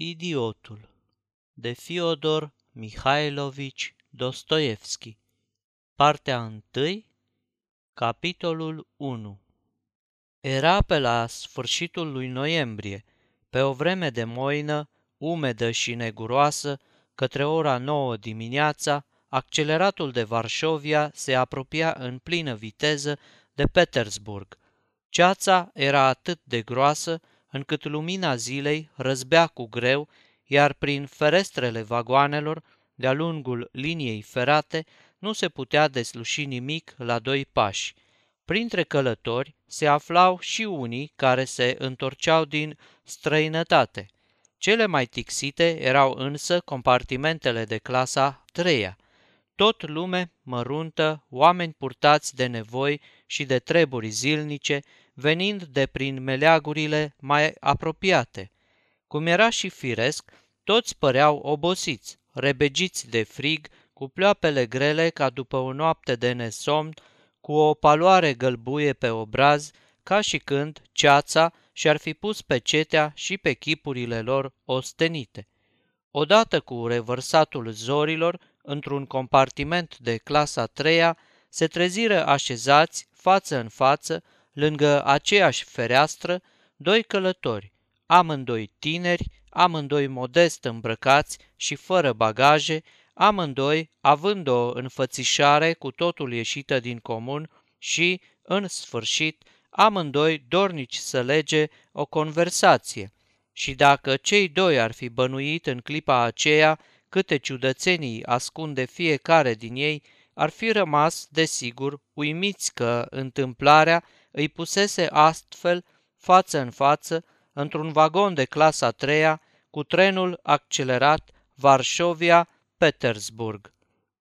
Idiotul de Fiodor Mihailovici Dostoevski Partea 1 Capitolul 1 Era pe la sfârșitul lui noiembrie, pe o vreme de moină, umedă și neguroasă, către ora nouă dimineața, acceleratul de Varșovia se apropia în plină viteză de Petersburg. Ceața era atât de groasă încât lumina zilei răzbea cu greu, iar prin ferestrele vagoanelor, de-a lungul liniei ferate, nu se putea desluși nimic la doi pași. Printre călători se aflau și unii care se întorceau din străinătate. Cele mai tixite erau însă compartimentele de clasa treia. Tot lume măruntă, oameni purtați de nevoi și de treburi zilnice, venind de prin meleagurile mai apropiate. Cum era și firesc, toți păreau obosiți, rebegiți de frig, cu ploapele grele ca după o noapte de nesomn, cu o paloare gălbuie pe obraz, ca și când ceața și-ar fi pus pe cetea și pe chipurile lor ostenite. Odată cu revărsatul zorilor, într-un compartiment de clasa treia, se treziră așezați, față în față, lângă aceeași fereastră, doi călători, amândoi tineri, amândoi modest îmbrăcați și fără bagaje, amândoi având o înfățișare cu totul ieșită din comun și, în sfârșit, amândoi dornici să lege o conversație. Și dacă cei doi ar fi bănuit în clipa aceea câte ciudățenii ascunde fiecare din ei, ar fi rămas, desigur, uimiți că întâmplarea îi pusese astfel față în față într-un vagon de clasa treia cu trenul accelerat Varșovia-Petersburg.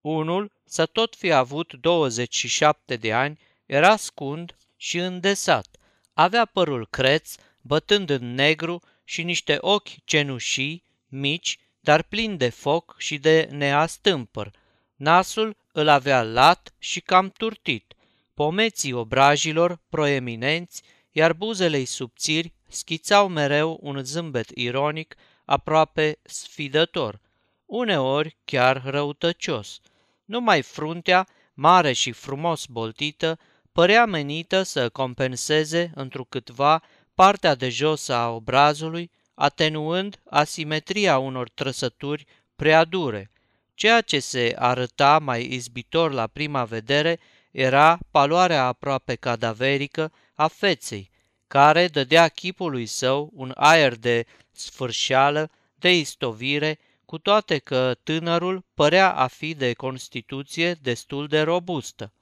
Unul, să tot fi avut 27 de ani, era scund și îndesat. Avea părul creț, bătând în negru și niște ochi cenușii, mici, dar plini de foc și de neastâmpăr. Nasul îl avea lat și cam turtit pomeții obrajilor proeminenți, iar buzele subțiri schițau mereu un zâmbet ironic, aproape sfidător, uneori chiar răutăcios. Numai fruntea, mare și frumos boltită, părea menită să compenseze întrucâtva partea de jos a obrazului, atenuând asimetria unor trăsături prea dure. Ceea ce se arăta mai izbitor la prima vedere era paloarea aproape cadaverică a feței, care dădea chipului său un aer de sfârșeală, de istovire, cu toate că tânărul părea a fi de constituție destul de robustă.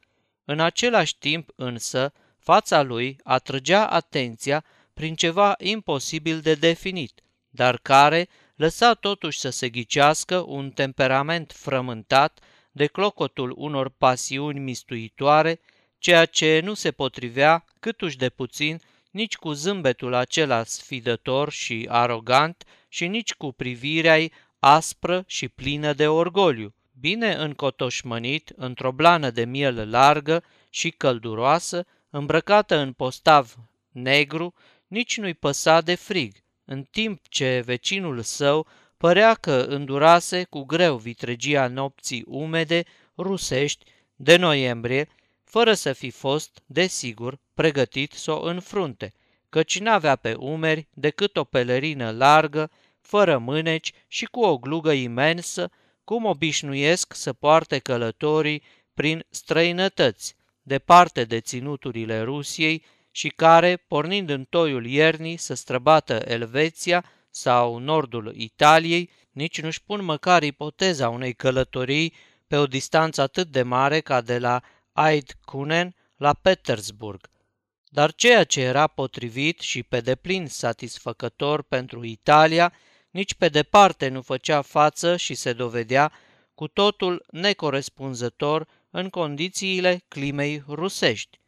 În același timp însă, fața lui atrăgea atenția prin ceva imposibil de definit, dar care lăsa totuși să se ghicească un temperament frământat de clocotul unor pasiuni mistuitoare, ceea ce nu se potrivea câtuși de puțin nici cu zâmbetul acela sfidător și arogant și nici cu privirea aspră și plină de orgoliu, bine încotoșmănit într-o blană de miel largă și călduroasă, îmbrăcată în postav negru, nici nu-i păsa de frig, în timp ce vecinul său Părea că îndurase cu greu vitregia nopții umede, rusești, de noiembrie, fără să fi fost, desigur, pregătit să o înfrunte, căci n-avea pe umeri decât o pelerină largă, fără mâneci și cu o glugă imensă, cum obișnuiesc să poarte călătorii prin străinătăți, departe de ținuturile Rusiei și care, pornind în toiul iernii să străbată Elveția, sau nordul Italiei, nici nu-și pun măcar ipoteza unei călătorii pe o distanță atât de mare ca de la Eidkunen la Petersburg. Dar ceea ce era potrivit și pe deplin satisfăcător pentru Italia, nici pe departe nu făcea față și se dovedea cu totul necorespunzător în condițiile climei rusești.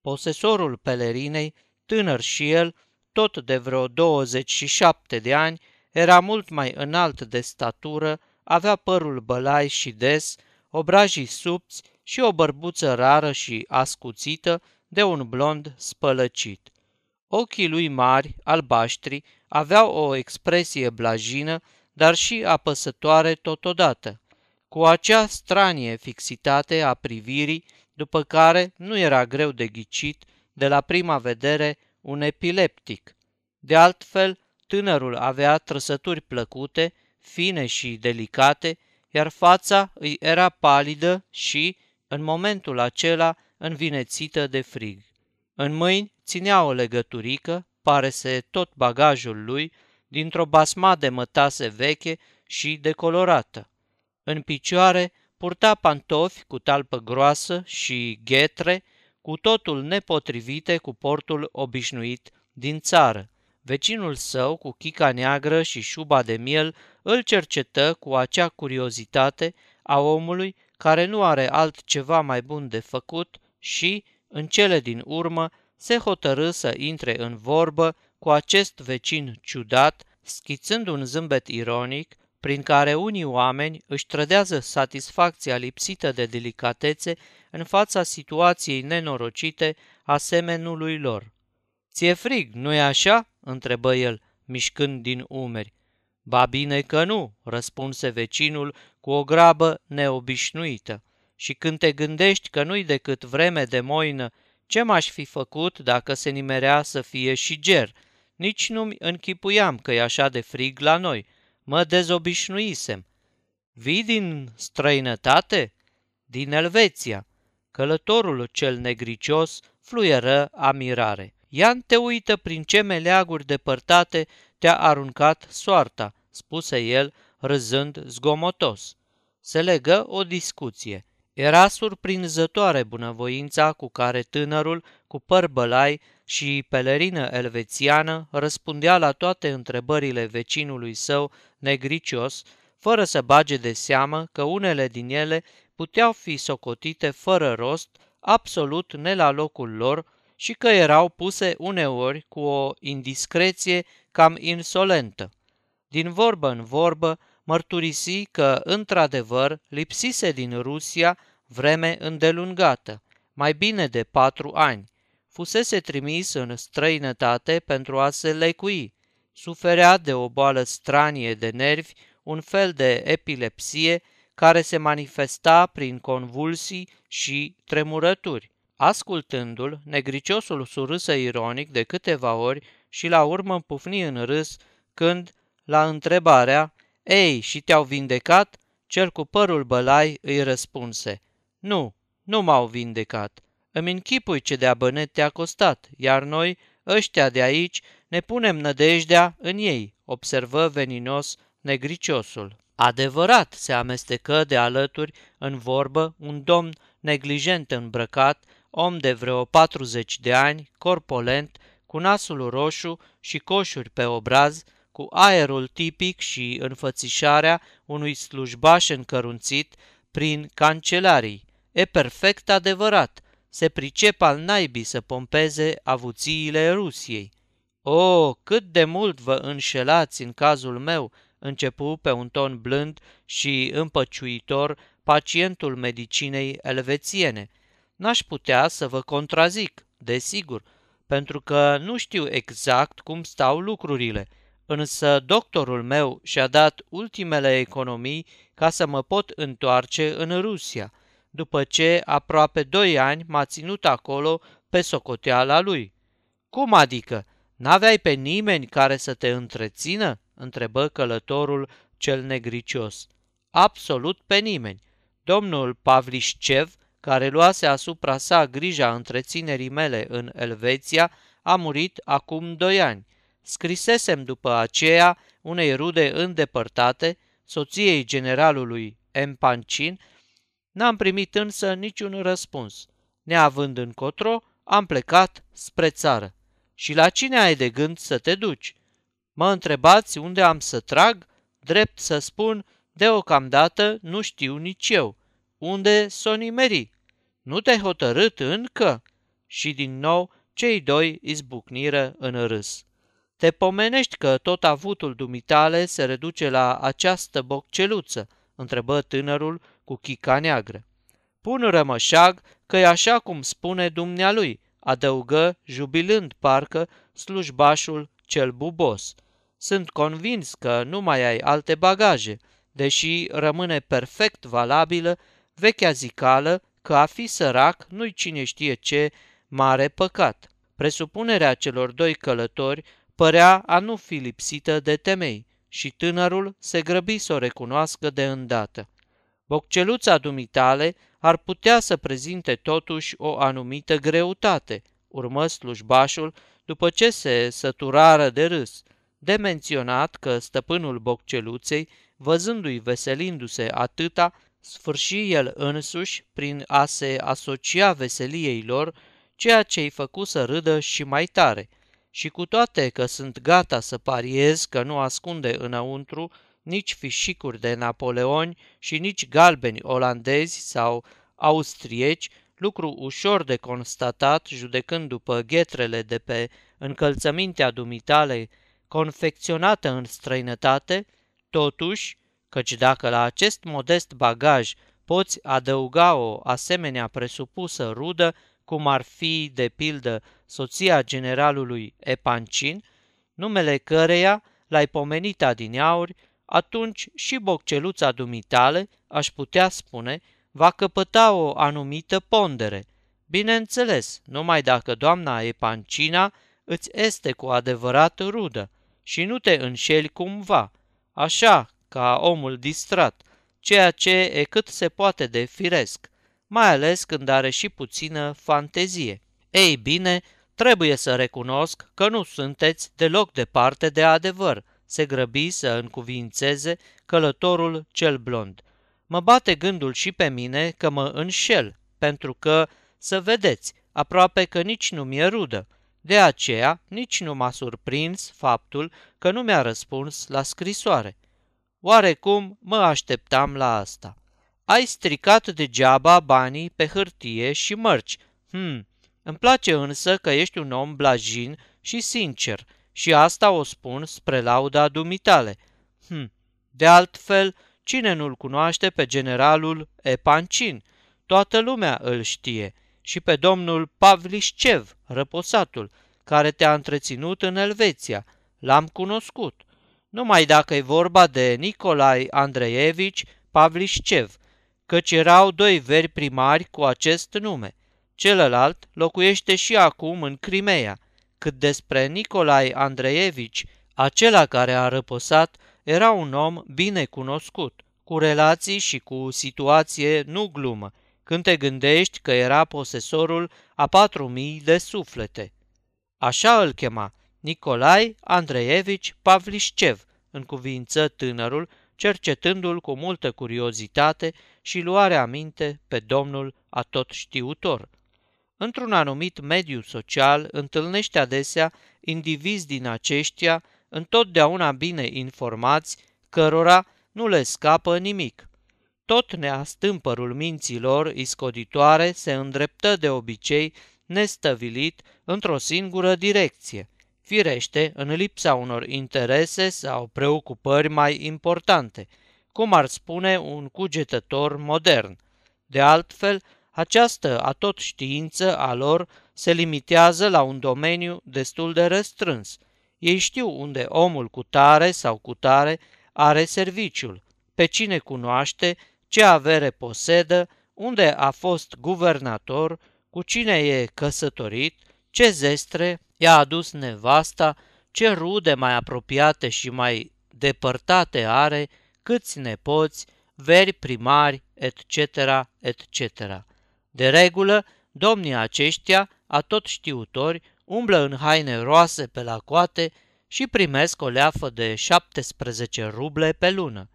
Posesorul pelerinei, tânăr și el, tot de vreo 27 de ani, era mult mai înalt de statură, avea părul bălai și des, obrajii subți și o bărbuță rară și ascuțită de un blond spălăcit. Ochii lui mari, albaștri, aveau o expresie blajină, dar și apăsătoare totodată, cu acea stranie fixitate a privirii, după care nu era greu de ghicit, de la prima vedere, un epileptic. De altfel, tânărul avea trăsături plăcute, fine și delicate, iar fața îi era palidă și, în momentul acela, învinețită de frig. În mâini ținea o legăturică, pare se tot bagajul lui, dintr-o basma de mătase veche și decolorată. În picioare purta pantofi cu talpă groasă și ghetre, cu totul nepotrivite cu portul obișnuit din țară. Vecinul său, cu chica neagră și șuba de miel, îl cercetă cu acea curiozitate a omului care nu are altceva mai bun de făcut și, în cele din urmă, se hotărâ să intre în vorbă cu acest vecin ciudat, schițând un zâmbet ironic, prin care unii oameni își trădează satisfacția lipsită de delicatețe în fața situației nenorocite a semenului lor. Ție frig, nu-i așa?" întrebă el, mișcând din umeri. Ba bine că nu, răspunse vecinul cu o grabă neobișnuită. Și când te gândești că nu-i decât vreme de moină, ce m-aș fi făcut dacă se nimerea să fie și ger? Nici nu-mi închipuiam că e așa de frig la noi. Mă dezobișnuisem. Vii din străinătate? Din Elveția. Călătorul cel negricios fluieră amirare. Ian te uită prin ce meleaguri depărtate te-a aruncat soarta, spuse el, râzând zgomotos. Se legă o discuție. Era surprinzătoare bunăvoința cu care tânărul, cu păr bălai și pelerină elvețiană, răspundea la toate întrebările vecinului său negricios, fără să bage de seamă că unele din ele puteau fi socotite fără rost, absolut ne la locul lor, și că erau puse uneori cu o indiscreție cam insolentă. Din vorbă în vorbă, mărturisi că, într-adevăr, lipsise din Rusia vreme îndelungată, mai bine de patru ani. Fusese trimis în străinătate pentru a se lecui. Suferea de o boală stranie de nervi, un fel de epilepsie care se manifesta prin convulsii și tremurături. Ascultându-l, negriciosul surâsă ironic de câteva ori și la urmă pufni în râs când, la întrebarea, Ei, și te-au vindecat?" Cel cu părul bălai îi răspunse, Nu, nu m-au vindecat. Îmi închipui ce de abănet te-a costat, iar noi, ăștia de aici, ne punem nădejdea în ei, observă veninos negriciosul. Adevărat, se amestecă de alături în vorbă un domn neglijent îmbrăcat, om de vreo 40 de ani, corpolent, cu nasul roșu și coșuri pe obraz, cu aerul tipic și înfățișarea unui slujbaș încărunțit prin cancelarii. E perfect adevărat, se pricep al naibii să pompeze avuțiile Rusiei. O, cât de mult vă înșelați în cazul meu, începu pe un ton blând și împăciuitor pacientul medicinei elvețiene. N-aș putea să vă contrazic, desigur, pentru că nu știu exact cum stau lucrurile, însă doctorul meu și-a dat ultimele economii ca să mă pot întoarce în Rusia, după ce aproape doi ani m-a ținut acolo pe socoteala lui. Cum adică? N-aveai pe nimeni care să te întrețină?" Întrebă călătorul cel negricios. Absolut pe nimeni. Domnul Pavlișcev care luase asupra sa grija întreținerii mele în Elveția, a murit acum doi ani. Scrisesem după aceea unei rude îndepărtate, soției generalului M. Pancin, n-am primit însă niciun răspuns. Neavând încotro, am plecat spre țară. Și la cine ai de gând să te duci? Mă întrebați unde am să trag? Drept să spun, deocamdată nu știu nici eu. Unde s-o nimeri? Nu te-ai hotărât încă?" Și din nou cei doi izbucniră în râs. Te pomenești că tot avutul dumitale se reduce la această bocceluță?" întrebă tânărul cu chica neagră. Pun rămășag că e așa cum spune dumnealui, adăugă, jubilând parcă, slujbașul cel bubos. Sunt convins că nu mai ai alte bagaje, deși rămâne perfect valabilă vechea zicală că a fi sărac nu-i cine știe ce mare păcat. Presupunerea celor doi călători părea a nu fi lipsită de temei și tânărul se grăbi să o recunoască de îndată. Bocceluța dumitale ar putea să prezinte totuși o anumită greutate, urmă slujbașul după ce se săturară de râs, de menționat că stăpânul bocceluței, văzându-i veselindu-se atâta, sfârși el însuși prin a se asocia veseliei lor, ceea ce îi făcu să râdă și mai tare. Și cu toate că sunt gata să pariez că nu ascunde înăuntru nici fișicuri de napoleoni și nici galbeni olandezi sau austrieci, lucru ușor de constatat judecând după ghetrele de pe încălțămintea dumitale confecționată în străinătate, totuși, căci dacă la acest modest bagaj poți adăuga o asemenea presupusă rudă, cum ar fi, de pildă, soția generalului Epancin, numele căreia l-ai pomenit adineauri, atunci și bocceluța dumitale, aș putea spune, va căpăta o anumită pondere. Bineînțeles, numai dacă doamna Epancina îți este cu adevărat rudă și nu te înșeli cumva, așa ca omul distrat, ceea ce e cât se poate de firesc, mai ales când are și puțină fantezie. Ei bine, trebuie să recunosc că nu sunteți deloc departe de adevăr, se grăbi să încuvințeze călătorul cel blond. Mă bate gândul și pe mine că mă înșel, pentru că, să vedeți, aproape că nici nu mi-e rudă. De aceea, nici nu m-a surprins faptul că nu mi-a răspuns la scrisoare. Oarecum mă așteptam la asta. Ai stricat degeaba banii pe hârtie și mărci. Hmm, îmi place însă că ești un om blajin și sincer și asta o spun spre lauda dumitale. Hmm, de altfel, cine nu-l cunoaște pe generalul Epancin? Toată lumea îl știe și pe domnul Pavlișcev, răposatul, care te-a întreținut în Elveția. L-am cunoscut. Numai dacă e vorba de Nicolai Andreevici Pavlișcev, căci erau doi veri primari cu acest nume. Celălalt locuiește și acum în Crimea. Cât despre Nicolai Andreevici, acela care a răposat era un om bine cunoscut, cu relații și cu situație nu glumă, când te gândești că era posesorul a patru mii de suflete. Așa îl chema, Nicolai Andreevici Pavlișcev, în cuvință tânărul, cercetându-l cu multă curiozitate și luare aminte pe domnul atot știutor. Într-un anumit mediu social întâlnește adesea indivizi din aceștia întotdeauna bine informați, cărora nu le scapă nimic. Tot neastâmpărul minților iscoditoare se îndreptă de obicei nestăvilit într-o singură direcție, firește în lipsa unor interese sau preocupări mai importante, cum ar spune un cugetător modern. De altfel, această atot știință a lor se limitează la un domeniu destul de restrâns. Ei știu unde omul cu tare sau cu tare are serviciul, pe cine cunoaște, ce avere posedă, unde a fost guvernator, cu cine e căsătorit, ce zestre i-a adus nevasta, ce rude mai apropiate și mai depărtate are, câți nepoți, veri primari, etc., etc. De regulă, domnii aceștia, tot știutori, umblă în haine roase pe la coate și primesc o leafă de 17 ruble pe lună.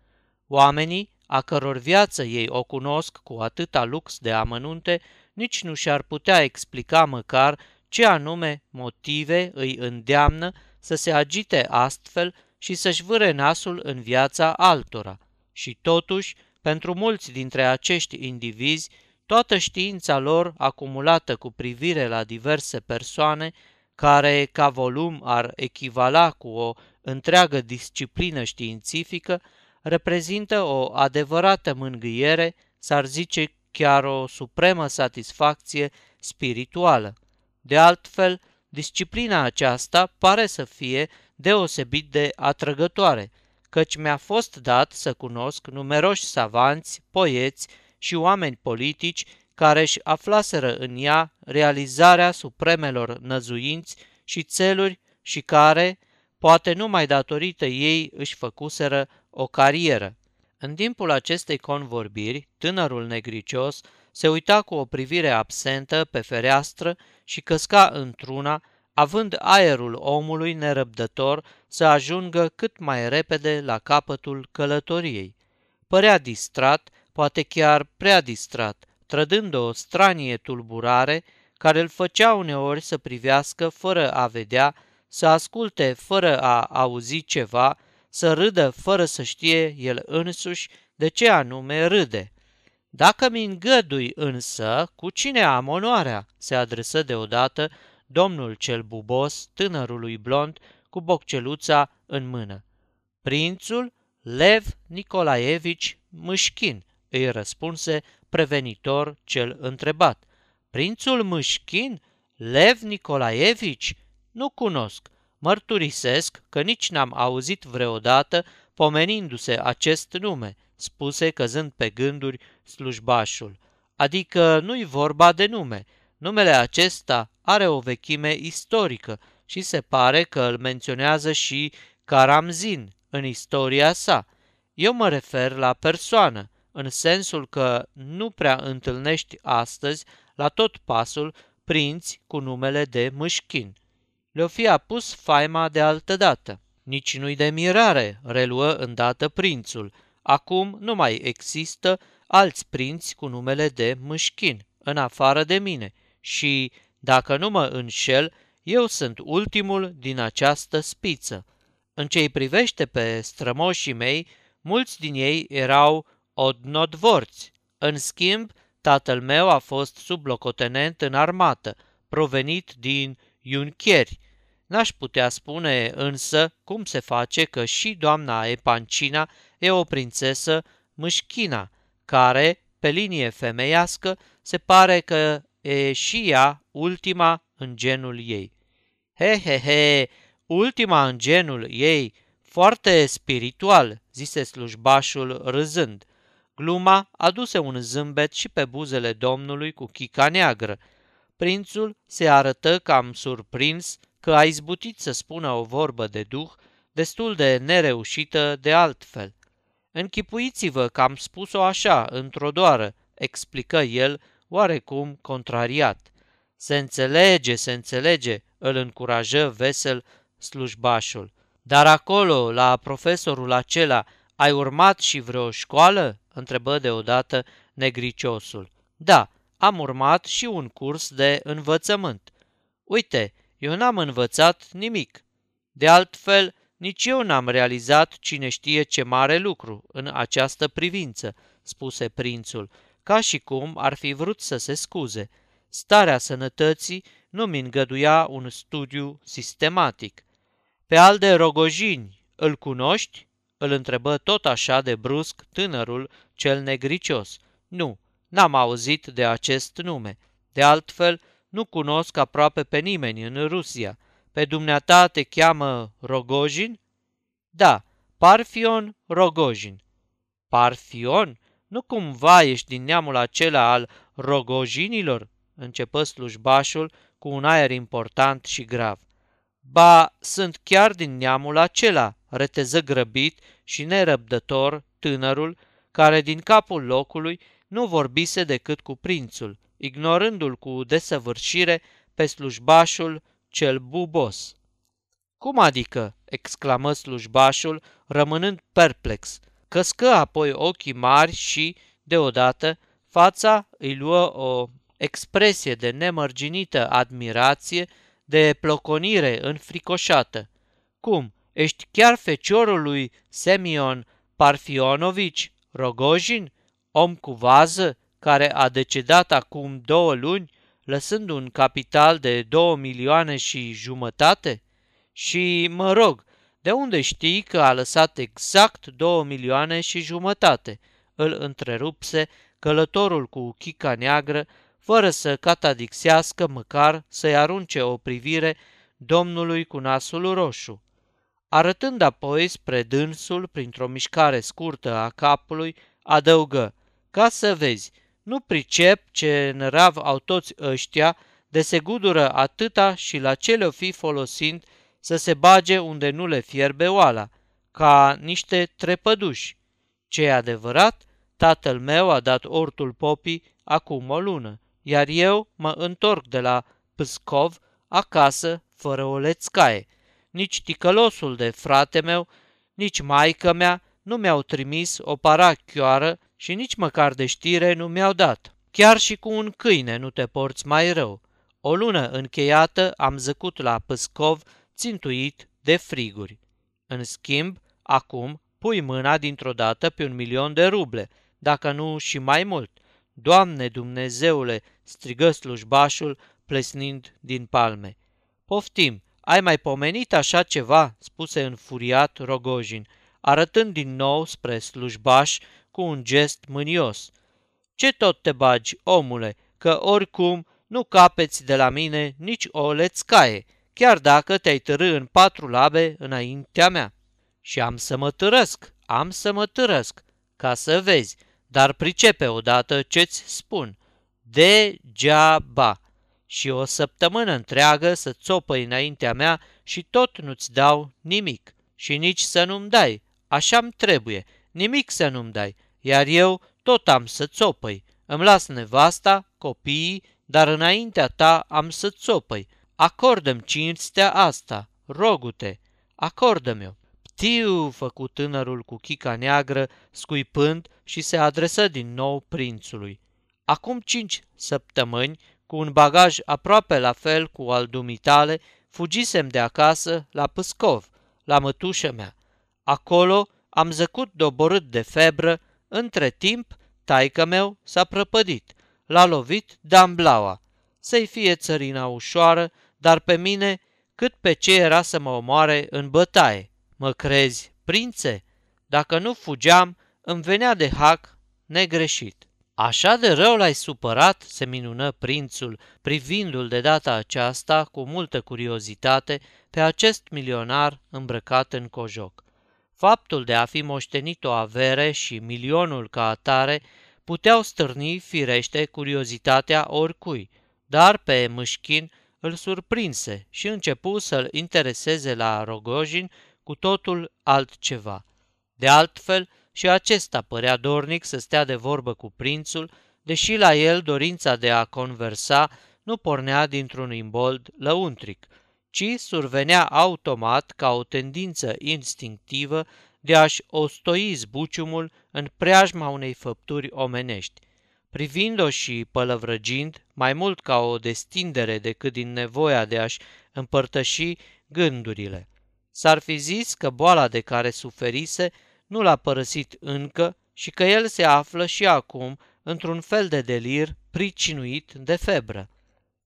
Oamenii, a căror viață ei o cunosc cu atâta lux de amănunte, nici nu și-ar putea explica măcar ce anume motive îi îndeamnă să se agite astfel și să-și vâre nasul în viața altora. Și totuși, pentru mulți dintre acești indivizi, toată știința lor acumulată cu privire la diverse persoane, care ca volum ar echivala cu o întreagă disciplină științifică, reprezintă o adevărată mângâiere, s-ar zice chiar o supremă satisfacție spirituală. De altfel, disciplina aceasta pare să fie deosebit de atrăgătoare, căci mi-a fost dat să cunosc numeroși savanți, poeți și oameni politici care își aflaseră în ea realizarea supremelor năzuinți și țeluri și care, poate numai datorită ei, își făcuseră o carieră. În timpul acestei convorbiri, tânărul negricios se uita cu o privire absentă pe fereastră și căsca într-una, având aerul omului nerăbdător să ajungă cât mai repede la capătul călătoriei. Părea distrat, poate chiar prea distrat, trădând o stranie tulburare care îl făcea uneori să privească fără a vedea, să asculte fără a auzi ceva, să râdă fără să știe el însuși de ce anume râde. Dacă mi îngădui însă, cu cine am onoarea? se adresă deodată domnul cel bubos, tânărului blond, cu bocceluța în mână. Prințul Lev Nicolaevici Mâșchin, îi răspunse prevenitor cel întrebat. Prințul Mâșchin? Lev Nicolaevici? Nu cunosc. Mărturisesc că nici n-am auzit vreodată pomenindu-se acest nume, spuse căzând pe gânduri slujbașul. Adică nu-i vorba de nume. Numele acesta are o vechime istorică și se pare că îl menționează și Karamzin în istoria sa. Eu mă refer la persoană, în sensul că nu prea întâlnești astăzi la tot pasul prinți cu numele de Mâșchin. Le-o fi apus faima de altădată. Nici nu-i de mirare, reluă îndată prințul. Acum nu mai există alți prinți cu numele de Mâșchin, în afară de mine, și, dacă nu mă înșel, eu sunt ultimul din această spiță. În ce-i privește pe strămoșii mei, mulți din ei erau odnodvorți. În schimb, tatăl meu a fost sublocotenent în armată, provenit din Iuncheri. N-aș putea spune însă cum se face că și doamna Epancina e o prințesă mâșchina, care, pe linie femeiască, se pare că e și ea ultima în genul ei. He, he, he, ultima în genul ei, foarte spiritual, zise slujbașul râzând. Gluma aduse un zâmbet și pe buzele domnului cu chica neagră. Prințul se arătă cam surprins că a izbutit să spună o vorbă de duh destul de nereușită de altfel. Închipuiți-vă că am spus-o așa, într-o doară, explică el, oarecum contrariat. Se înțelege, se înțelege, îl încurajă vesel slujbașul. Dar acolo, la profesorul acela, ai urmat și vreo școală? întrebă deodată negriciosul. Da, am urmat și un curs de învățământ. Uite, eu n-am învățat nimic. De altfel, nici eu n-am realizat cine știe ce mare lucru în această privință, spuse prințul, ca și cum ar fi vrut să se scuze. Starea sănătății nu mi îngăduia un studiu sistematic. Pe al de Rogojini, îl cunoști? Îl întrebă tot așa de brusc tânărul cel negricios. Nu, n-am auzit de acest nume. De altfel, nu cunosc aproape pe nimeni în Rusia. Pe dumneata te cheamă Rogojin? Da, Parfion Rogojin. Parfion? Nu cumva ești din neamul acela al Rogojinilor? Începă slujbașul cu un aer important și grav. Ba, sunt chiar din neamul acela, reteză grăbit și nerăbdător tânărul, care din capul locului nu vorbise decât cu prințul, ignorându-l cu desăvârșire pe slujbașul cel bubos. Cum adică?" exclamă slujbașul, rămânând perplex. Căscă apoi ochii mari și, deodată, fața îi luă o expresie de nemărginită admirație, de ploconire înfricoșată. Cum, ești chiar feciorul lui Semion Parfionovici, Rogojin, om cu vază, care a decedat acum două luni, lăsând un capital de două milioane și jumătate? Și, mă rog, de unde știi că a lăsat exact două milioane și jumătate? Îl întrerupse călătorul cu chica neagră, fără să catadixească măcar să-i arunce o privire domnului cu nasul roșu. Arătând apoi spre dânsul printr-o mișcare scurtă a capului, adăugă, ca să vezi, nu pricep ce nărav au toți ăștia, de se gudură atâta și la ce le-o fi folosind să se bage unde nu le fierbe oala, ca niște trepăduși. Ce e adevărat, tatăl meu a dat ortul popii acum o lună, iar eu mă întorc de la Pscov acasă fără o lețcaie. Nici ticălosul de frate meu, nici maică mea nu mi-au trimis o parachioară și nici măcar de știre nu mi-au dat. Chiar și cu un câine nu te porți mai rău. O lună încheiată am zăcut la Păscov țintuit de friguri. În schimb, acum pui mâna dintr-o dată pe un milion de ruble, dacă nu și mai mult. Doamne Dumnezeule, strigă slujbașul, plesnind din palme. Poftim, ai mai pomenit așa ceva?" spuse înfuriat Rogojin, arătând din nou spre slujbaș cu un gest mânios. Ce tot te bagi, omule, că oricum nu capeți de la mine nici o lețcaie, chiar dacă te-ai târâ în patru labe înaintea mea. Și am să mă târăsc, am să mă târăsc, ca să vezi, dar pricepe odată ce-ți spun. Degeaba! Și o săptămână întreagă să țopăi înaintea mea și tot nu-ți dau nimic. Și nici să nu-mi dai, așa-mi trebuie, nimic să nu-mi dai, iar eu tot am să țopăi. Îmi las nevasta, copiii, dar înaintea ta am să țopăi. Acordă-mi cinstea asta, rogute, acordă-mi-o. Ptiu, făcu tânărul cu chica neagră, scuipând și se adresă din nou prințului. Acum cinci săptămâni, cu un bagaj aproape la fel cu al dumitale, fugisem de acasă la Păscov, la mătușă mea. Acolo am zăcut doborât de febră, între timp taică meu s-a prăpădit, l-a lovit damblaua. Să-i fie țărina ușoară, dar pe mine cât pe ce era să mă omoare în bătaie. Mă crezi, prințe? Dacă nu fugeam, îmi venea de hac negreșit. Așa de rău l-ai supărat, se minună prințul, privindu-l de data aceasta cu multă curiozitate pe acest milionar îmbrăcat în cojoc. Faptul de a fi moștenit o avere și milionul ca atare puteau stârni firește curiozitatea oricui, dar pe Mâșchin îl surprinse și începu să-l intereseze la Rogojin cu totul altceva. De altfel, și acesta părea dornic să stea de vorbă cu prințul, deși la el dorința de a conversa nu pornea dintr-un imbold lăuntric, ci survenea automat ca o tendință instinctivă de a-și ostoi zbuciumul în preajma unei făpturi omenești. Privind-o și pălăvrăgind, mai mult ca o destindere decât din nevoia de a-și împărtăși gândurile. S-ar fi zis că boala de care suferise nu l-a părăsit încă și că el se află și acum într-un fel de delir pricinuit de febră.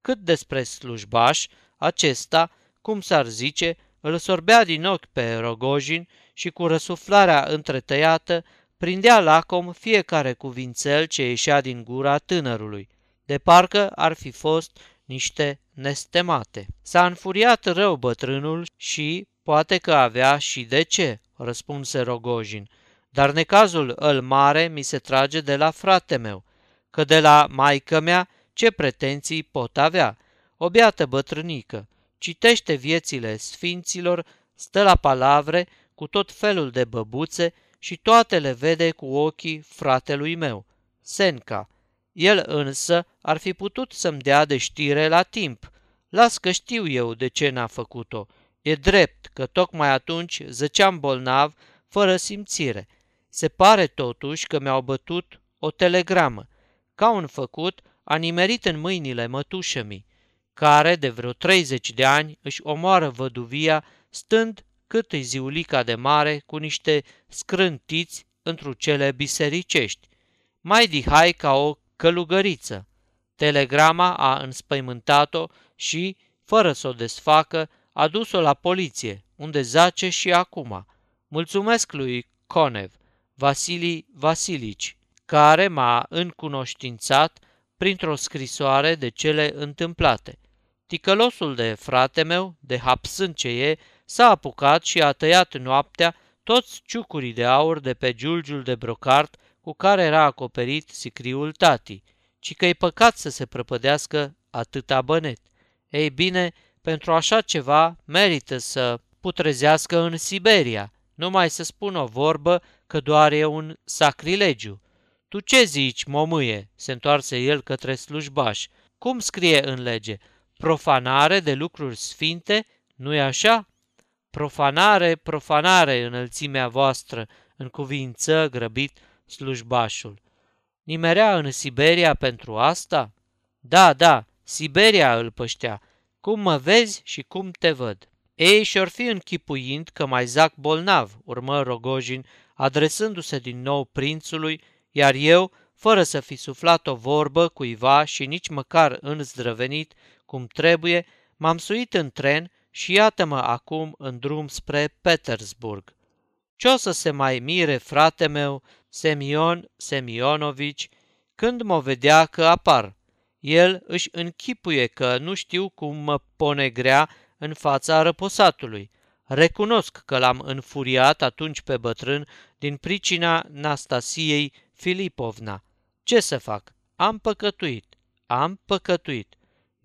Cât despre slujbaș, acesta, cum s-ar zice, îl sorbea din ochi pe Rogojin și cu răsuflarea întretăiată prindea lacom fiecare cuvințel ce ieșea din gura tânărului, de parcă ar fi fost niște nestemate. S-a înfuriat rău bătrânul și, poate că avea și de ce, răspunse Rogojin, dar necazul îl mare mi se trage de la frate meu, că de la maică mea ce pretenții pot avea? O beată bătrânică, citește viețile sfinților, stă la palavre cu tot felul de băbuțe și toate le vede cu ochii fratelui meu, Senca. El însă ar fi putut să-mi dea de știre la timp. Las că știu eu de ce n-a făcut-o. E drept că tocmai atunci zăceam bolnav, fără simțire. Se pare totuși că mi-au bătut o telegramă. Ca un făcut, a nimerit în mâinile mătușămii, care de vreo 30 de ani își omoară văduvia stând cât e ziulica de mare cu niște scrântiți într cele bisericești. Mai dihai ca o călugăriță. Telegrama a înspăimântat-o și, fără să o desfacă, a dus-o la poliție, unde zace și acum. Mulțumesc lui Conev, Vasilii Vasilici, care m-a încunoștințat printr-o scrisoare de cele întâmplate. Ticălosul de frate meu, de hapsând ce e, s-a apucat și a tăiat noaptea toți ciucurii de aur de pe giulgiul de brocart cu care era acoperit sicriul tati, ci că e păcat să se prăpădească atâta bănet. Ei bine, pentru așa ceva merită să putrezească în Siberia, numai să spun o vorbă că doar e un sacrilegiu. Tu ce zici, momâie?" se întoarse el către slujbaș. Cum scrie în lege? Profanare de lucruri sfinte, nu-i așa?" Profanare, profanare, înălțimea voastră, în cuvință grăbit slujbașul. Nimerea în Siberia pentru asta? Da, da, Siberia îl păștea. Cum mă vezi și cum te văd. Ei și-or fi închipuind că mai zac bolnav, urmă Rogojin, adresându-se din nou prințului, iar eu, fără să fi suflat o vorbă cuiva și nici măcar înzdrăvenit cum trebuie, m-am suit în tren și iată-mă acum în drum spre Petersburg. Ce o să se mai mire frate meu, Semion Semionovici, când mă vedea că apar? El își închipuie că nu știu cum mă pone grea în fața răposatului. Recunosc că l-am înfuriat atunci pe bătrân din pricina Nastasiei Filipovna. Ce să fac? Am păcătuit. Am păcătuit.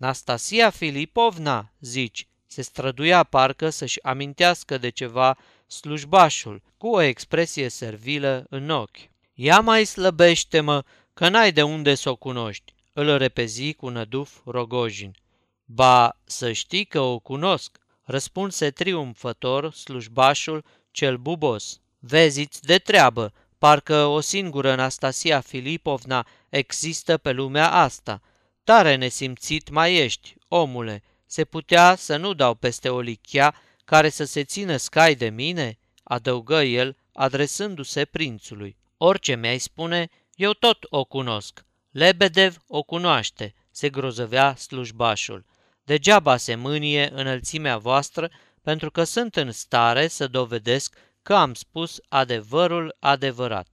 Nastasia Filipovna, zici, se străduia parcă să-și amintească de ceva slujbașul, cu o expresie servilă în ochi. Ia mai slăbește-mă, că n-ai de unde să o cunoști, îl repezi cu năduf Rogojin. Ba, să știi că o cunosc, răspunse triumfător slujbașul cel bubos. Veziți de treabă, parcă o singură Anastasia Filipovna există pe lumea asta. Tare nesimțit mai ești, omule, se putea să nu dau peste o lichia care să se țină scai de mine?" adăugă el, adresându-se prințului. Orice mi-ai spune, eu tot o cunosc. Lebedev o cunoaște, se grozăvea slujbașul. Degeaba se mânie înălțimea voastră, pentru că sunt în stare să dovedesc că am spus adevărul adevărat.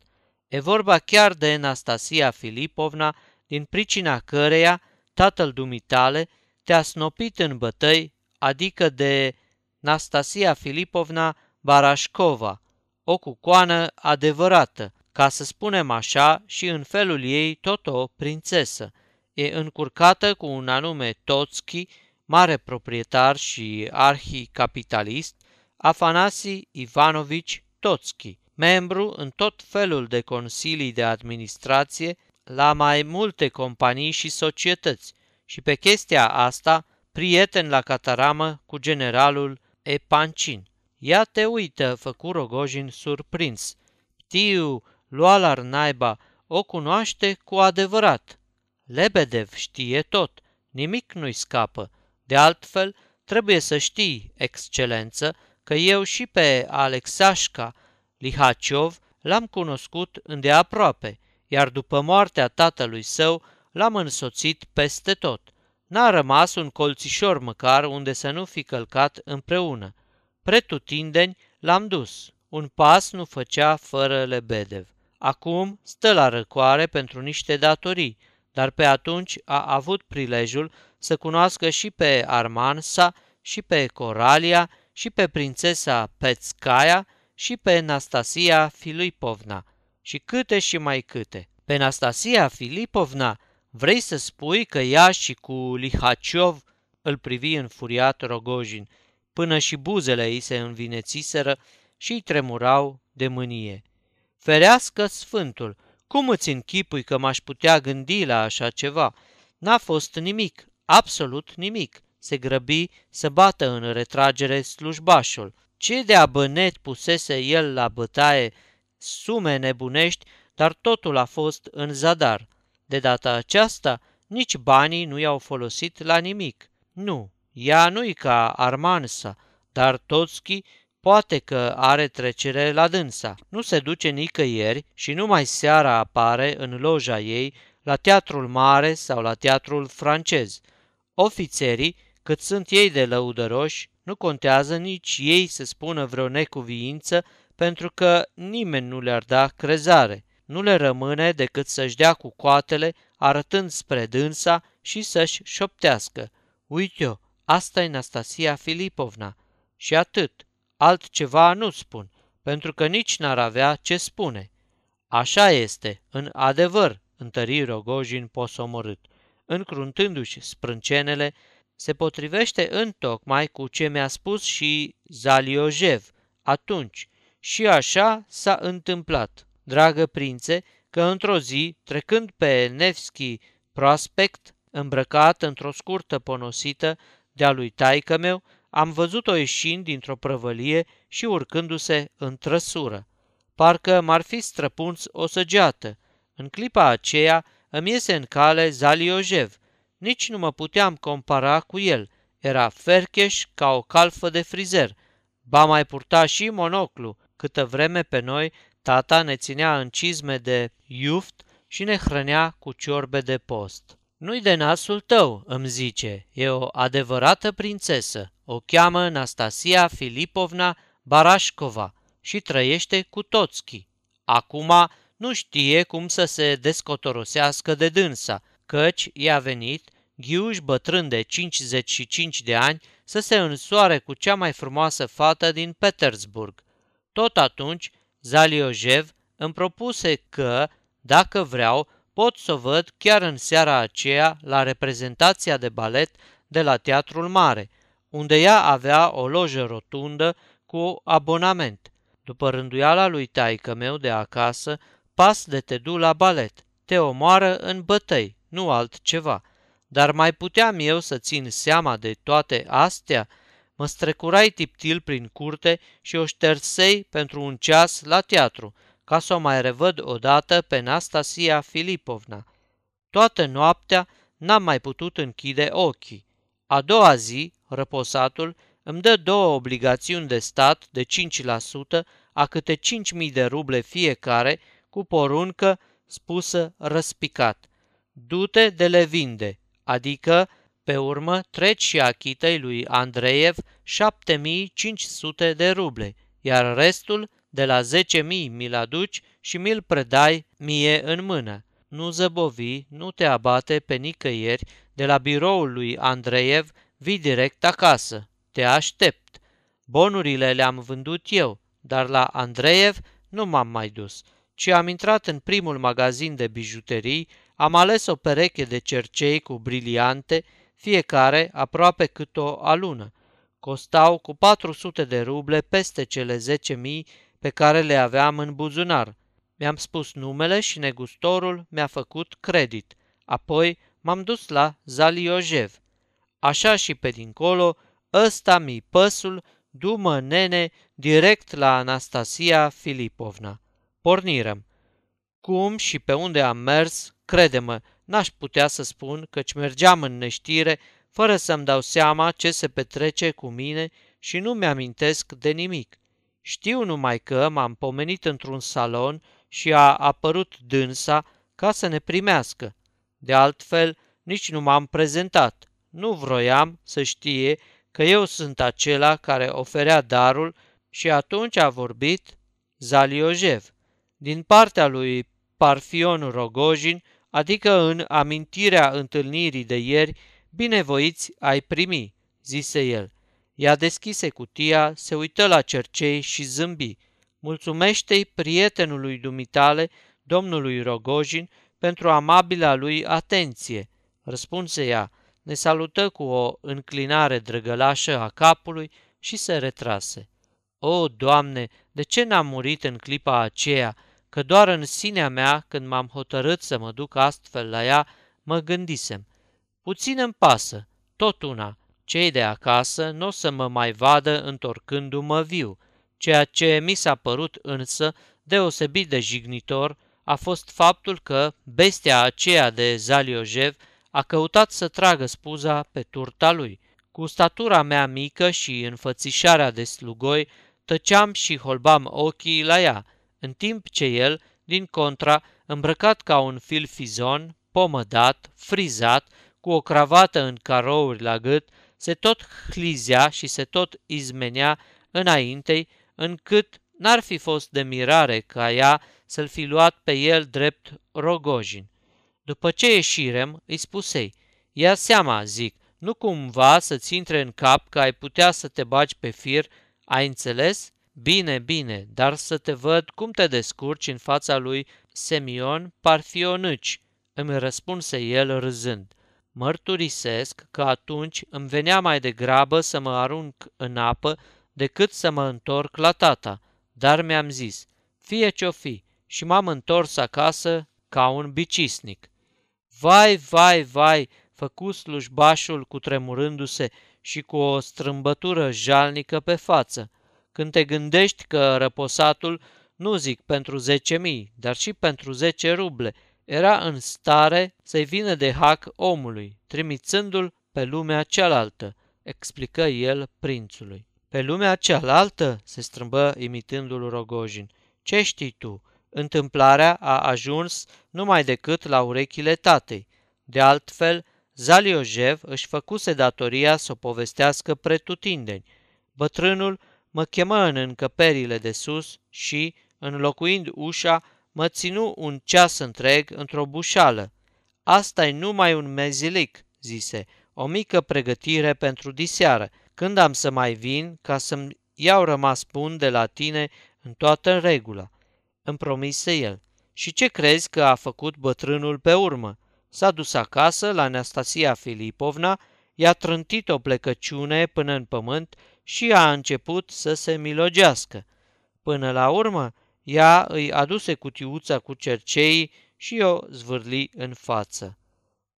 E vorba chiar de Anastasia Filipovna, din pricina căreia tatăl dumitale te-a snopit în bătăi, adică de Nastasia Filipovna Barașcova, o cucoană adevărată, ca să spunem așa, și în felul ei tot o prințesă. E încurcată cu un anume Totski, mare proprietar și arhicapitalist, Afanasi Ivanovici Totski, membru în tot felul de consilii de administrație la mai multe companii și societăți și pe chestia asta prieten la cataramă cu generalul Epancin. Ia te uită, făcu Rogojin surprins. Tiu, lualar naiba, o cunoaște cu adevărat. Lebedev știe tot, nimic nu-i scapă. De altfel, trebuie să știi, excelență, că eu și pe Alexașca Lihaciov l-am cunoscut îndeaproape, iar după moartea tatălui său l-am însoțit peste tot. N-a rămas un colțișor măcar unde să nu fi călcat împreună. Pretutindeni l-am dus. Un pas nu făcea fără Lebedev. Acum stă la răcoare pentru niște datorii, dar pe atunci a avut prilejul să cunoască și pe Armansa, și pe Coralia, și pe prințesa Petskaya, și pe Nastasia Filipovna, și câte și mai câte. Pe Nastasia Filipovna vrei să spui că ea și cu Lihaciov îl privi înfuriat Rogojin, până și buzele ei se învinețiseră și îi tremurau de mânie. Ferească Sfântul, cum îți închipui că m-aș putea gândi la așa ceva? N-a fost nimic, absolut nimic. Se grăbi să bată în retragere slujbașul. Ce de abănet pusese el la bătaie, sume nebunești, dar totul a fost în zadar. De data aceasta, nici banii nu i-au folosit la nimic. Nu, ea nu-i ca Armansa, dar Totski poate că are trecere la dânsa. Nu se duce nicăieri și numai seara apare în loja ei la teatrul mare sau la teatrul francez. Ofițerii, cât sunt ei de lăudăroși, nu contează nici ei să spună vreo necuviință pentru că nimeni nu le-ar da crezare. Nu le rămâne decât să-și dea cu coatele arătând spre dânsa și să-și șoptească. Uite-o, asta e Nastasia Filipovna. Și atât, altceva nu spun, pentru că nici n-ar avea ce spune. Așa este, în adevăr, întări Rogojin posomorât. Încruntându-și sprâncenele, se potrivește întocmai cu ce mi-a spus și Zaliojev atunci. Și așa s-a întâmplat, dragă prințe, că într-o zi, trecând pe Nevski Prospect, îmbrăcat într-o scurtă ponosită de-a lui taică meu, am văzut-o ieșind dintr-o prăvălie și urcându-se în trăsură. Parcă m-ar fi străpunț o săgeată. În clipa aceea îmi iese în cale Zaliojev. Nici nu mă puteam compara cu el. Era fercheș ca o calfă de frizer. Ba mai purta și monoclu. Câtă vreme pe noi, tata ne ținea în cizme de iuft și ne hrănea cu ciorbe de post. Nu-i de nasul tău, îmi zice, e o adevărată prințesă. O cheamă Nastasia Filipovna Barașcova și trăiește cu Toțchi. Acum nu știe cum să se descotorosească de dânsa, căci i-a venit, ghiuș bătrân de 55 de ani, să se însoare cu cea mai frumoasă fată din Petersburg. Tot atunci, Zaliojev îmi propuse că, dacă vreau, pot să o văd chiar în seara aceea la reprezentația de balet de la Teatrul Mare, unde ea avea o lojă rotundă cu abonament. După rânduiala lui taică meu de acasă, pas de te du la balet. Te omoară în bătăi, nu altceva. Dar mai puteam eu să țin seama de toate astea? Mă strecurai tiptil prin curte și o ștersei pentru un ceas la teatru, ca să o mai revăd odată pe Nastasia Filipovna. Toată noaptea n-am mai putut închide ochii. A doua zi, răposatul, îmi dă două obligațiuni de stat de 5% a câte 5.000 de ruble fiecare, cu poruncă spusă răspicat. Du-te de le vinde, adică pe urmă treci și achitei lui Andreev 7500 de ruble, iar restul de la 10.000 mi-l aduci și mi-l predai mie în mână. Nu zăbovi, nu te abate pe nicăieri, de la biroul lui Andreev vii direct acasă. Te aștept. Bonurile le-am vândut eu, dar la Andreev nu m-am mai dus, ci am intrat în primul magazin de bijuterii, am ales o pereche de cercei cu briliante, fiecare aproape cât o alună. Costau cu 400 de ruble peste cele 10.000 pe care le aveam în buzunar. Mi-am spus numele și negustorul mi-a făcut credit. Apoi m-am dus la Zaliojev. Așa și pe dincolo, ăsta mi păsul, dumă nene, direct la Anastasia Filipovna. Pornirăm. Cum și pe unde am mers, crede-mă, n-aș putea să spun căci mergeam în neștire, fără să-mi dau seama ce se petrece cu mine și nu mi-amintesc de nimic. Știu numai că m-am pomenit într-un salon și a apărut dânsa ca să ne primească. De altfel, nici nu m-am prezentat. Nu vroiam să știe că eu sunt acela care oferea darul și atunci a vorbit Zaliojev. Din partea lui Parfion Rogojin, adică în amintirea întâlnirii de ieri, binevoiți ai primi, zise el. Ea deschise cutia, se uită la cercei și zâmbi. Mulțumește-i prietenului dumitale, domnului Rogojin, pentru amabila lui atenție. Răspunse ea, ne salută cu o înclinare drăgălașă a capului și se retrase. O, Doamne, de ce n-am murit în clipa aceea, că doar în sinea mea, când m-am hotărât să mă duc astfel la ea, mă gândisem. Puțin îmi pasă, tot una, cei de acasă nu o să mă mai vadă întorcându-mă viu. Ceea ce mi s-a părut însă deosebit de jignitor a fost faptul că bestia aceea de Zaliojev a căutat să tragă spuza pe turta lui. Cu statura mea mică și înfățișarea de slugoi, tăceam și holbam ochii la ea, în timp ce el, din contra, îmbrăcat ca un fil fizon, pomădat, frizat, cu o cravată în carouri la gât, se tot hlizea și se tot izmenea înaintei, încât n-ar fi fost de mirare ca ea să-l fi luat pe el drept rogojin. După ce ieșirem, îi spusei, ia seama, zic, Nu cumva să-ți intre în cap că ai putea să te bagi pe fir, ai înțeles? Bine, bine, dar să te văd cum te descurci în fața lui Semion Parfionâci, îmi răspunse el râzând. Mărturisesc că atunci îmi venea mai degrabă să mă arunc în apă decât să mă întorc la tata, dar mi-am zis, fie ce-o fi, și m-am întors acasă ca un bicisnic. Vai, vai, vai, făcu slujbașul cu tremurându-se și cu o strâmbătură jalnică pe față. Când te gândești că răposatul, nu zic pentru zece mii, dar și pentru zece ruble, era în stare să-i vină de hac omului, trimițându-l pe lumea cealaltă, explică el prințului. Pe lumea cealaltă, se strâmbă imitându-l Rogojin. Ce știi tu? Întâmplarea a ajuns numai decât la urechile tatei. De altfel, Zaliojev își făcuse datoria să o povestească pretutindeni. Bătrânul mă chemă în încăperile de sus și, înlocuind ușa, mă ținu un ceas întreg într-o bușală. asta e numai un mezilic, zise, o mică pregătire pentru diseară, când am să mai vin ca să-mi iau rămas bun de la tine în toată regula. Îmi promise el. Și ce crezi că a făcut bătrânul pe urmă? S-a dus acasă la Anastasia Filipovna, i-a trântit o plecăciune până în pământ și a început să se milogească. Până la urmă, ea îi aduse cutiuța cu cerceii și o zvârli în față.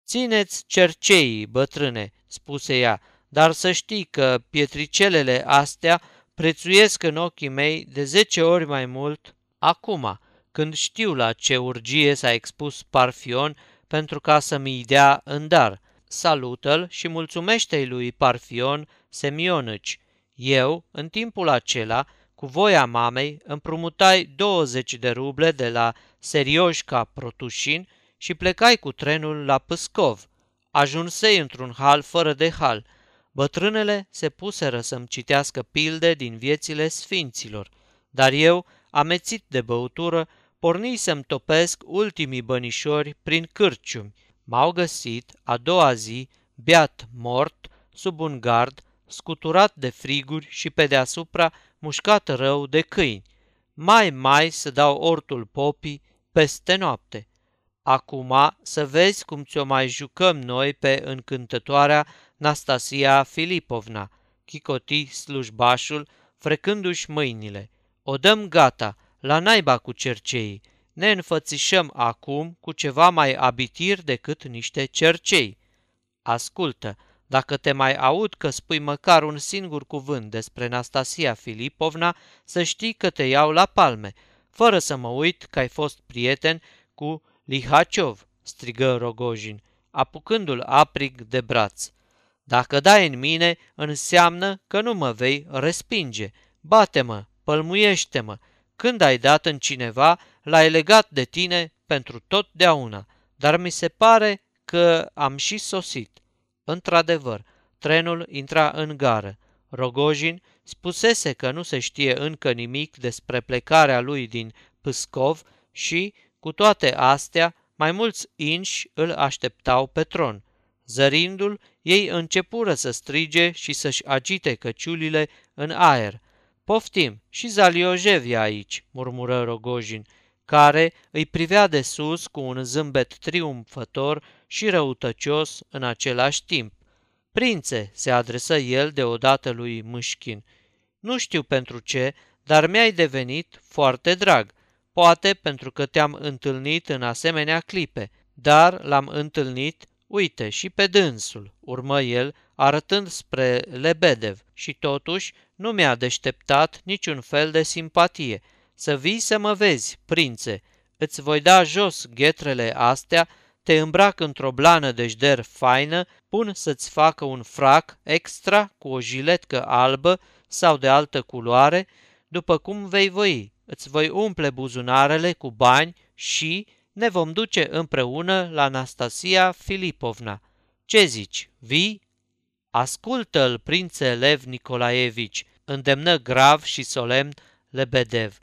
Țineți cerceii, bătrâne, spuse ea, dar să știi că pietricelele astea prețuiesc în ochii mei de zece ori mai mult acum, când știu la ce urgie s-a expus Parfion pentru ca să-mi dea în dar. Salută-l și mulțumește-i lui Parfion Semionici. Eu, în timpul acela, cu voia mamei, împrumutai 20 de ruble de la Serioșca Protușin și plecai cu trenul la Păscov. Ajunsei într-un hal fără de hal. Bătrânele se puseră să-mi citească pilde din viețile sfinților, dar eu, amețit de băutură, porni să-mi topesc ultimii bănișori prin cârciumi. M-au găsit a doua zi, beat mort, sub un gard, scuturat de friguri și pe deasupra mușcat rău de câini. Mai, mai să dau ortul popii peste noapte. Acum să vezi cum ți-o mai jucăm noi pe încântătoarea Nastasia Filipovna, chicoti slujbașul, frecându-și mâinile. O dăm gata, la naiba cu cerceii. Ne înfățișăm acum cu ceva mai abitir decât niște cercei. Ascultă, dacă te mai aud că spui măcar un singur cuvânt despre Nastasia Filipovna, să știi că te iau la palme, fără să mă uit că ai fost prieten cu Lihaciov, strigă Rogojin, apucându-l aprig de braț. Dacă dai în mine, înseamnă că nu mă vei respinge. Bate-mă, pălmuiește-mă. Când ai dat în cineva, l-ai legat de tine pentru totdeauna. Dar mi se pare că am și sosit. Într-adevăr, trenul intra în gară. Rogojin spusese că nu se știe încă nimic despre plecarea lui din Pâscov și, cu toate astea, mai mulți inși îl așteptau pe tron. Zărindu-l, ei începură să strige și să-și agite căciulile în aer. Poftim, și Zaliojev e aici, murmură Rogojin, care îi privea de sus cu un zâmbet triumfător și răutăcios în același timp. Prințe, se adresă el deodată lui Mâșchin, nu știu pentru ce, dar mi-ai devenit foarte drag. Poate pentru că te-am întâlnit în asemenea clipe, dar l-am întâlnit, uite, și pe dânsul, urmă el, arătând spre Lebedev, și totuși nu mi-a deșteptat niciun fel de simpatie. Să vii să mă vezi, prințe, îți voi da jos ghetrele astea, te îmbrac într-o blană de jder faină, pun să-ți facă un frac extra cu o jiletcă albă sau de altă culoare, după cum vei voi. Îți voi umple buzunarele cu bani și ne vom duce împreună la Anastasia Filipovna. Ce zici, vii? Ascultă-l, prințe Lev Nicolaevici, îndemnă grav și solemn Lebedev.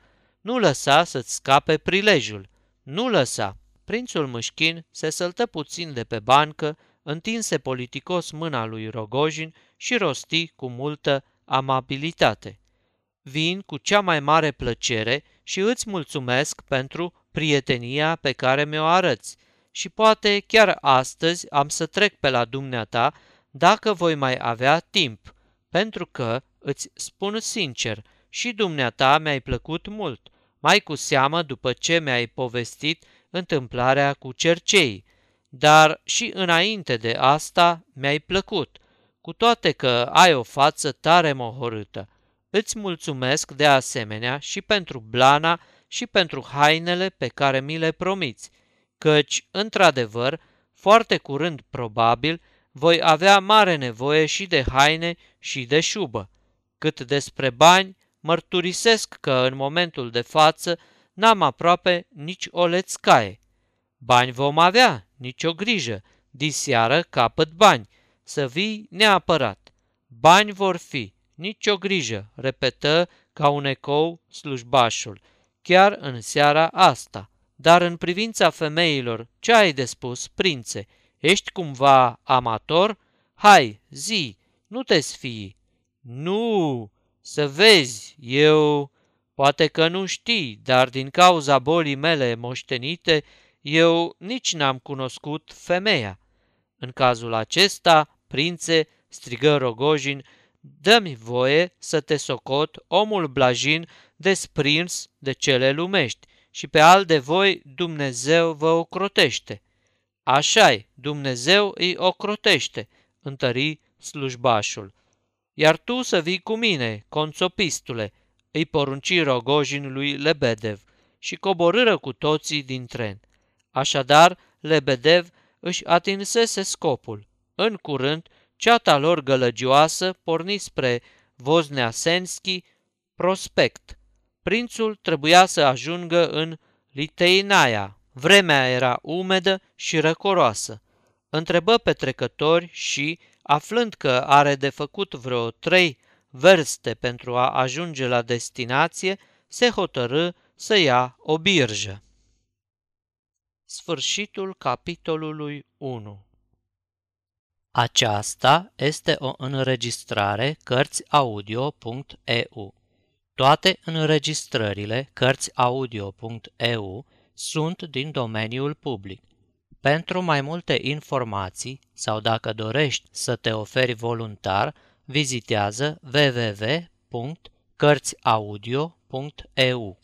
Nu lăsa să-ți scape prilejul. Nu lăsa. Prințul Mâșchin se săltă puțin de pe bancă, întinse politicos mâna lui Rogojin și rosti cu multă amabilitate. Vin cu cea mai mare plăcere și îți mulțumesc pentru prietenia pe care mi-o arăți și poate chiar astăzi am să trec pe la dumneata dacă voi mai avea timp, pentru că, îți spun sincer, și dumneata mi-ai plăcut mult, mai cu seamă după ce mi-ai povestit întâmplarea cu cercei, dar și înainte de asta mi-ai plăcut, cu toate că ai o față tare mohorâtă. Îți mulțumesc de asemenea și pentru blana și pentru hainele pe care mi le promiți, căci, într-adevăr, foarte curând probabil, voi avea mare nevoie și de haine și de șubă. Cât despre bani, mărturisesc că în momentul de față n-am aproape nici o lețcaie. Bani vom avea, nicio grijă, diseară capăt bani, să vii neapărat. Bani vor fi, nicio grijă, repetă ca un ecou slujbașul, chiar în seara asta. Dar în privința femeilor, ce ai de spus, prințe? Ești cumva amator? Hai, zi, nu te sfii. Nu, să vezi, eu... Poate că nu știi, dar din cauza bolii mele moștenite, eu nici n-am cunoscut femeia. În cazul acesta, prințe, strigă Rogojin, dă-mi voie să te socot omul blajin desprins de cele lumești și pe al de voi Dumnezeu vă ocrotește. Așa-i, Dumnezeu îi ocrotește, întări slujbașul. Iar tu să vii cu mine, conțopistule, îi porunci Rogojin lui Lebedev și coborâră cu toții din tren. Așadar, Lebedev își atinsese scopul. În curând, ceata lor gălăgioasă porni spre Vozneasenski prospect. Prințul trebuia să ajungă în Liteinaia. Vremea era umedă și răcoroasă. Întrebă pe trecători și, aflând că are de făcut vreo trei verste pentru a ajunge la destinație, se hotărâ să ia o birjă. Sfârșitul capitolului 1 Aceasta este o înregistrare Cărțiaudio.eu. Toate înregistrările Cărțiaudio.eu sunt din domeniul public. Pentru mai multe informații sau dacă dorești să te oferi voluntar, vizitează www.cărțiaudio.eu.